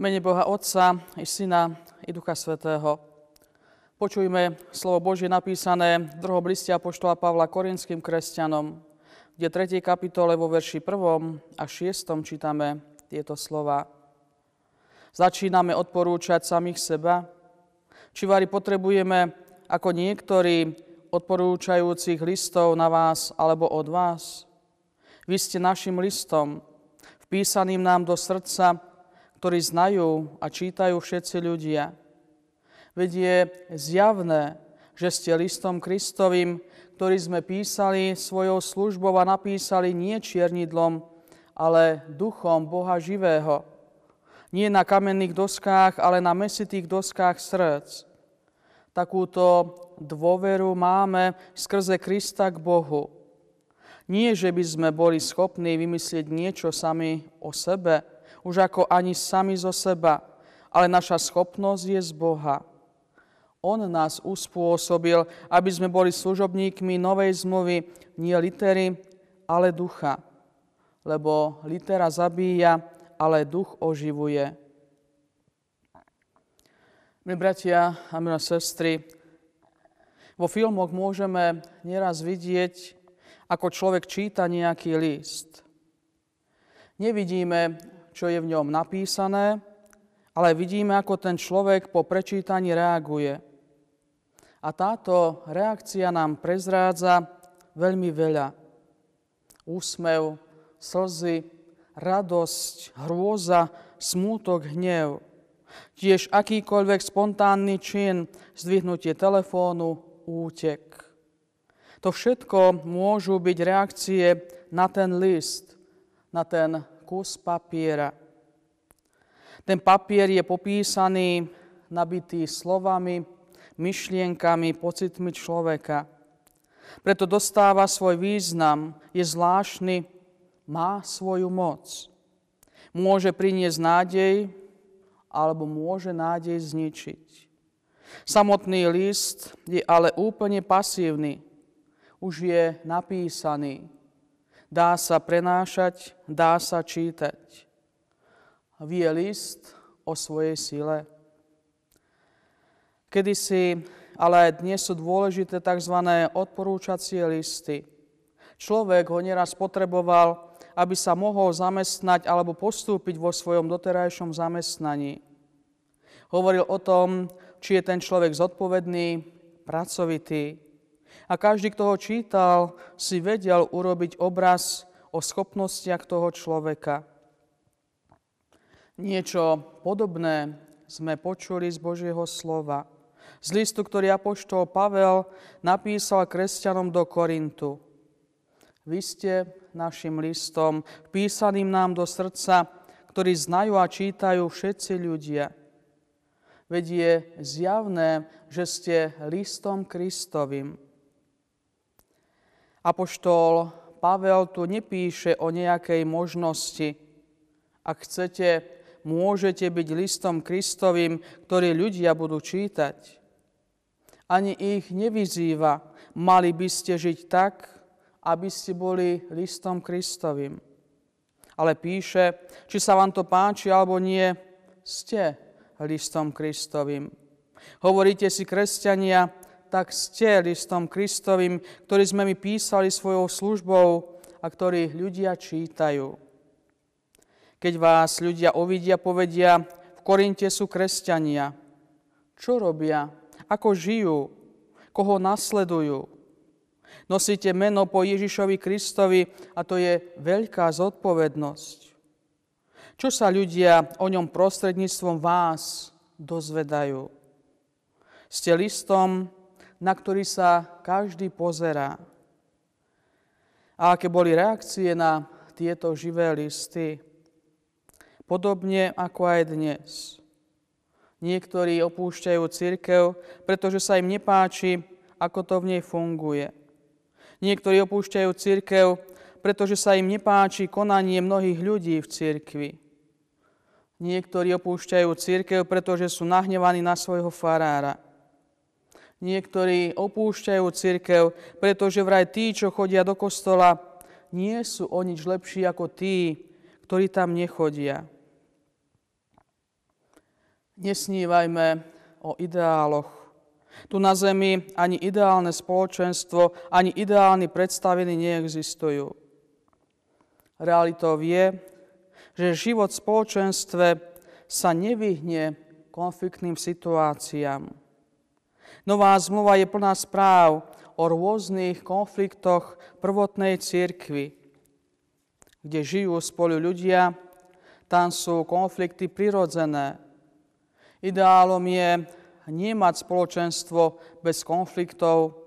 mene Boha Otca i Syna i Ducha Svetého. Počujme slovo Božie napísané v druhom liste Apoštola Pavla korinským kresťanom, kde v 3. kapitole vo verši 1. a 6. čítame tieto slova. Začíname odporúčať samých seba? Či vari potrebujeme ako niektorí odporúčajúcich listov na vás alebo od vás? Vy ste našim listom, vpísaným nám do srdca, ktorý znajú a čítajú všetci ľudia. Veď je zjavné, že ste listom Kristovým, ktorý sme písali svojou službou a napísali nie čiernidlom, ale duchom Boha živého. Nie na kamenných doskách, ale na mesitých doskách srdc. Takúto dôveru máme skrze Krista k Bohu. Nie, že by sme boli schopní vymyslieť niečo sami o sebe, už ako ani sami zo seba, ale naša schopnosť je z Boha. On nás uspôsobil, aby sme boli služobníkmi novej zmluvy, nie litery, ale ducha. Lebo litera zabíja, ale duch oživuje. My bratia a milé sestry, vo filmoch môžeme nieraz vidieť, ako človek číta nejaký list. Nevidíme čo je v ňom napísané, ale vidíme, ako ten človek po prečítaní reaguje. A táto reakcia nám prezrádza veľmi veľa. Úsmev, slzy, radosť, hrôza, smútok, hnev. Tiež akýkoľvek spontánny čin, zdvihnutie telefónu, útek. To všetko môžu byť reakcie na ten list, na ten kus papiera. Ten papier je popísaný, nabitý slovami, myšlienkami, pocitmi človeka. Preto dostáva svoj význam, je zvláštny, má svoju moc. Môže priniesť nádej, alebo môže nádej zničiť. Samotný list je ale úplne pasívny. Už je napísaný dá sa prenášať, dá sa čítať. Vie list o svojej sile. Kedysi, ale dnes sú dôležité tzv. odporúčacie listy. Človek ho neraz potreboval, aby sa mohol zamestnať alebo postúpiť vo svojom doterajšom zamestnaní. Hovoril o tom, či je ten človek zodpovedný, pracovitý, a každý, kto ho čítal, si vedel urobiť obraz o schopnostiach toho človeka. Niečo podobné sme počuli z Božieho slova. Z listu, ktorý apoštol Pavel napísal kresťanom do Korintu. Vy ste našim listom, písaným nám do srdca, ktorý znajú a čítajú všetci ľudia. Veď je zjavné, že ste listom Kristovým. Apoštol Pavel tu nepíše o nejakej možnosti. Ak chcete, môžete byť listom Kristovým, ktorý ľudia budú čítať. Ani ich nevyzýva, mali by ste žiť tak, aby ste boli listom Kristovým. Ale píše, či sa vám to páči alebo nie, ste listom Kristovým. Hovoríte si, kresťania, tak ste listom Kristovým, ktorý sme mi písali svojou službou a ktorý ľudia čítajú. Keď vás ľudia ovidia, povedia, v Korinte sú kresťania. Čo robia? Ako žijú? Koho nasledujú? Nosíte meno po Ježišovi Kristovi a to je veľká zodpovednosť. Čo sa ľudia o ňom prostredníctvom vás dozvedajú? Ste listom, na ktorý sa každý pozerá. A aké boli reakcie na tieto živé listy? Podobne ako aj dnes. Niektorí opúšťajú církev, pretože sa im nepáči, ako to v nej funguje. Niektorí opúšťajú církev, pretože sa im nepáči konanie mnohých ľudí v církvi. Niektorí opúšťajú církev, pretože sú nahnevaní na svojho farára. Niektorí opúšťajú církev, pretože vraj tí, čo chodia do kostola, nie sú o nič lepší ako tí, ktorí tam nechodia. Nesnívajme o ideáloch. Tu na zemi ani ideálne spoločenstvo, ani ideálni predstavení neexistujú. Realitou je, že život v spoločenstve sa nevyhne konfliktným situáciám. Nová zmluva je plná správ o rôznych konfliktoch prvotnej cirkvi, kde žijú spolu ľudia, tam sú konflikty prirodzené. Ideálom je nemať spoločenstvo bez konfliktov,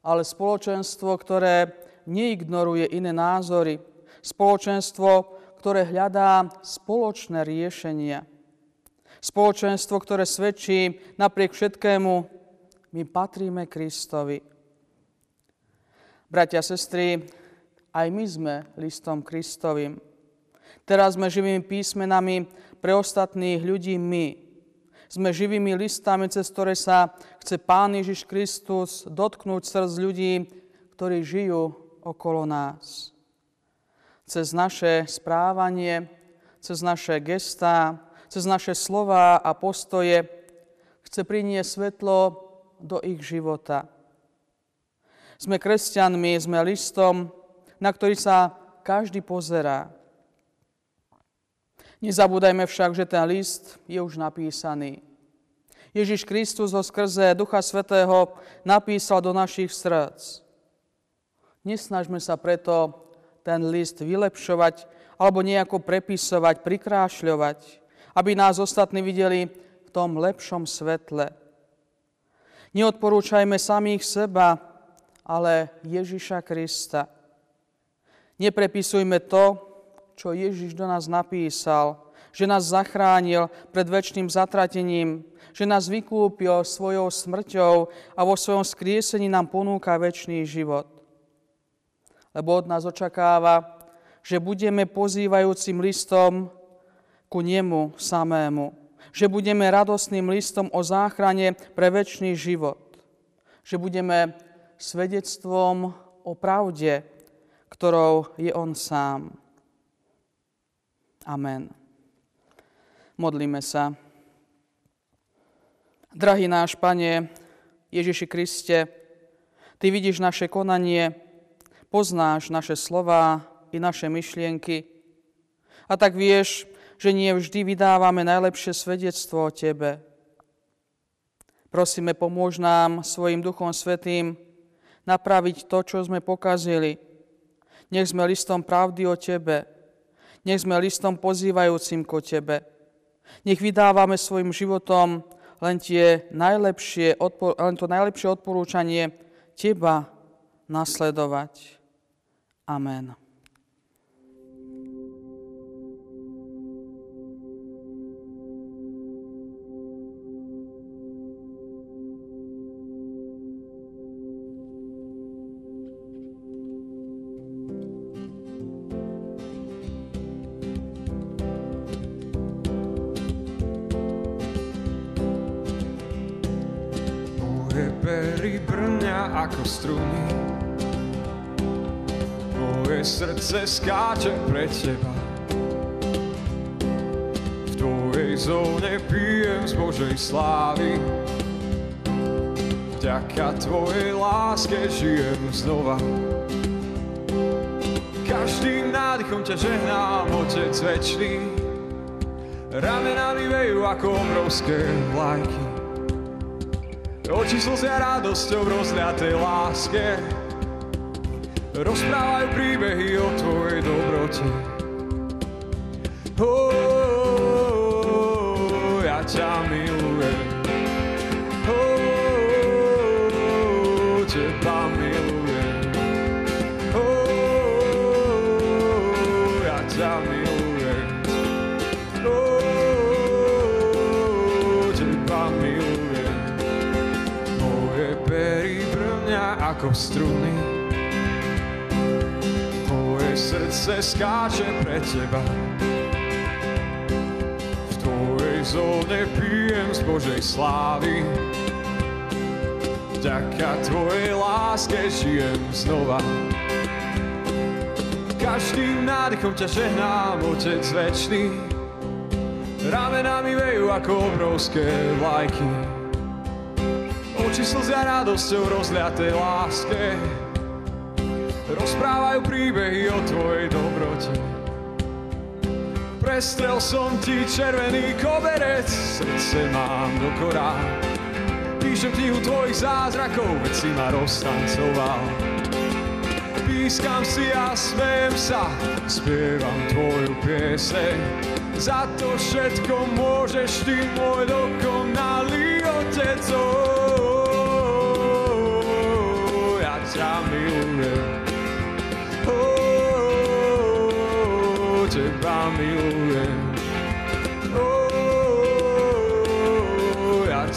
ale spoločenstvo, ktoré neignoruje iné názory, spoločenstvo, ktoré hľadá spoločné riešenia. Spoločenstvo, ktoré svedčí napriek všetkému, my patríme Kristovi. Bratia sestry, aj my sme listom Kristovým. Teraz sme živými písmenami pre ostatných ľudí my. Sme živými listami, cez ktoré sa chce Pán Ježiš Kristus dotknúť srdc ľudí, ktorí žijú okolo nás cez naše správanie, cez naše gestá, cez naše slova a postoje chce priniesť svetlo do ich života. Sme kresťanmi, sme listom, na ktorý sa každý pozerá. Nezabúdajme však, že ten list je už napísaný. Ježiš Kristus ho skrze Ducha Svetého napísal do našich srdc. Nesnažme sa preto ten list vylepšovať alebo nejako prepisovať, prikrášľovať, aby nás ostatní videli v tom lepšom svetle. Neodporúčajme samých seba, ale Ježiša Krista. Neprepisujme to, čo Ježiš do nás napísal, že nás zachránil pred väčšným zatratením, že nás vykúpil svojou smrťou a vo svojom skriesení nám ponúka väčší život lebo od nás očakáva, že budeme pozývajúcim listom ku nemu samému. Že budeme radostným listom o záchrane pre väčší život. Že budeme svedectvom o pravde, ktorou je on sám. Amen. Modlíme sa. Drahý náš Pane, Ježiši Kriste, Ty vidíš naše konanie, poznáš naše slova i naše myšlienky a tak vieš, že nie vždy vydávame najlepšie svedectvo o Tebe. Prosíme, pomôž nám svojim Duchom Svetým napraviť to, čo sme pokazili. Nech sme listom pravdy o Tebe. Nech sme listom pozývajúcim ko Tebe. Nech vydávame svojim životom len, tie najlepšie, len to najlepšie odporúčanie Teba nasledovať. Amen. Moje pery brňa ako struny moje srdce skáče pre teba. V tvojej zóne pijem z Božej slávy. Vďaka tvojej láske žijem znova. Každým nádychom ťa žehnám, Otec večný. Ramenami vejú ako obrovské vlajky. Oči slzia radosťou v rozliatej láske rozprávajú príbehy o tvojej dobrote. Oh, oh, oh, ja ťa milujem. Brňa ako struny srdce skáče pre teba. V tvojej zóne pijem z Božej slávy. Vďaka tvojej láske žijem znova. Každým nádychom ťa žehnám, Otec večný. Ramenami vejú ako obrovské vlajky. Oči slzia radosťou rozliaté láske. Rozprávajú príbehy o tvojej dobrote. Prestrel som ti červený koberec, srdce mám do korá. Píšem knihu tvojich zázrakov, veď si ma roztancoval. Pískam si a smejem sa, spievam tvoju pieseň. Za to všetko môžeš ty, môj dokonalý otec. Oh, ja ťa milujem. Oh, teba milujem. Oh, ja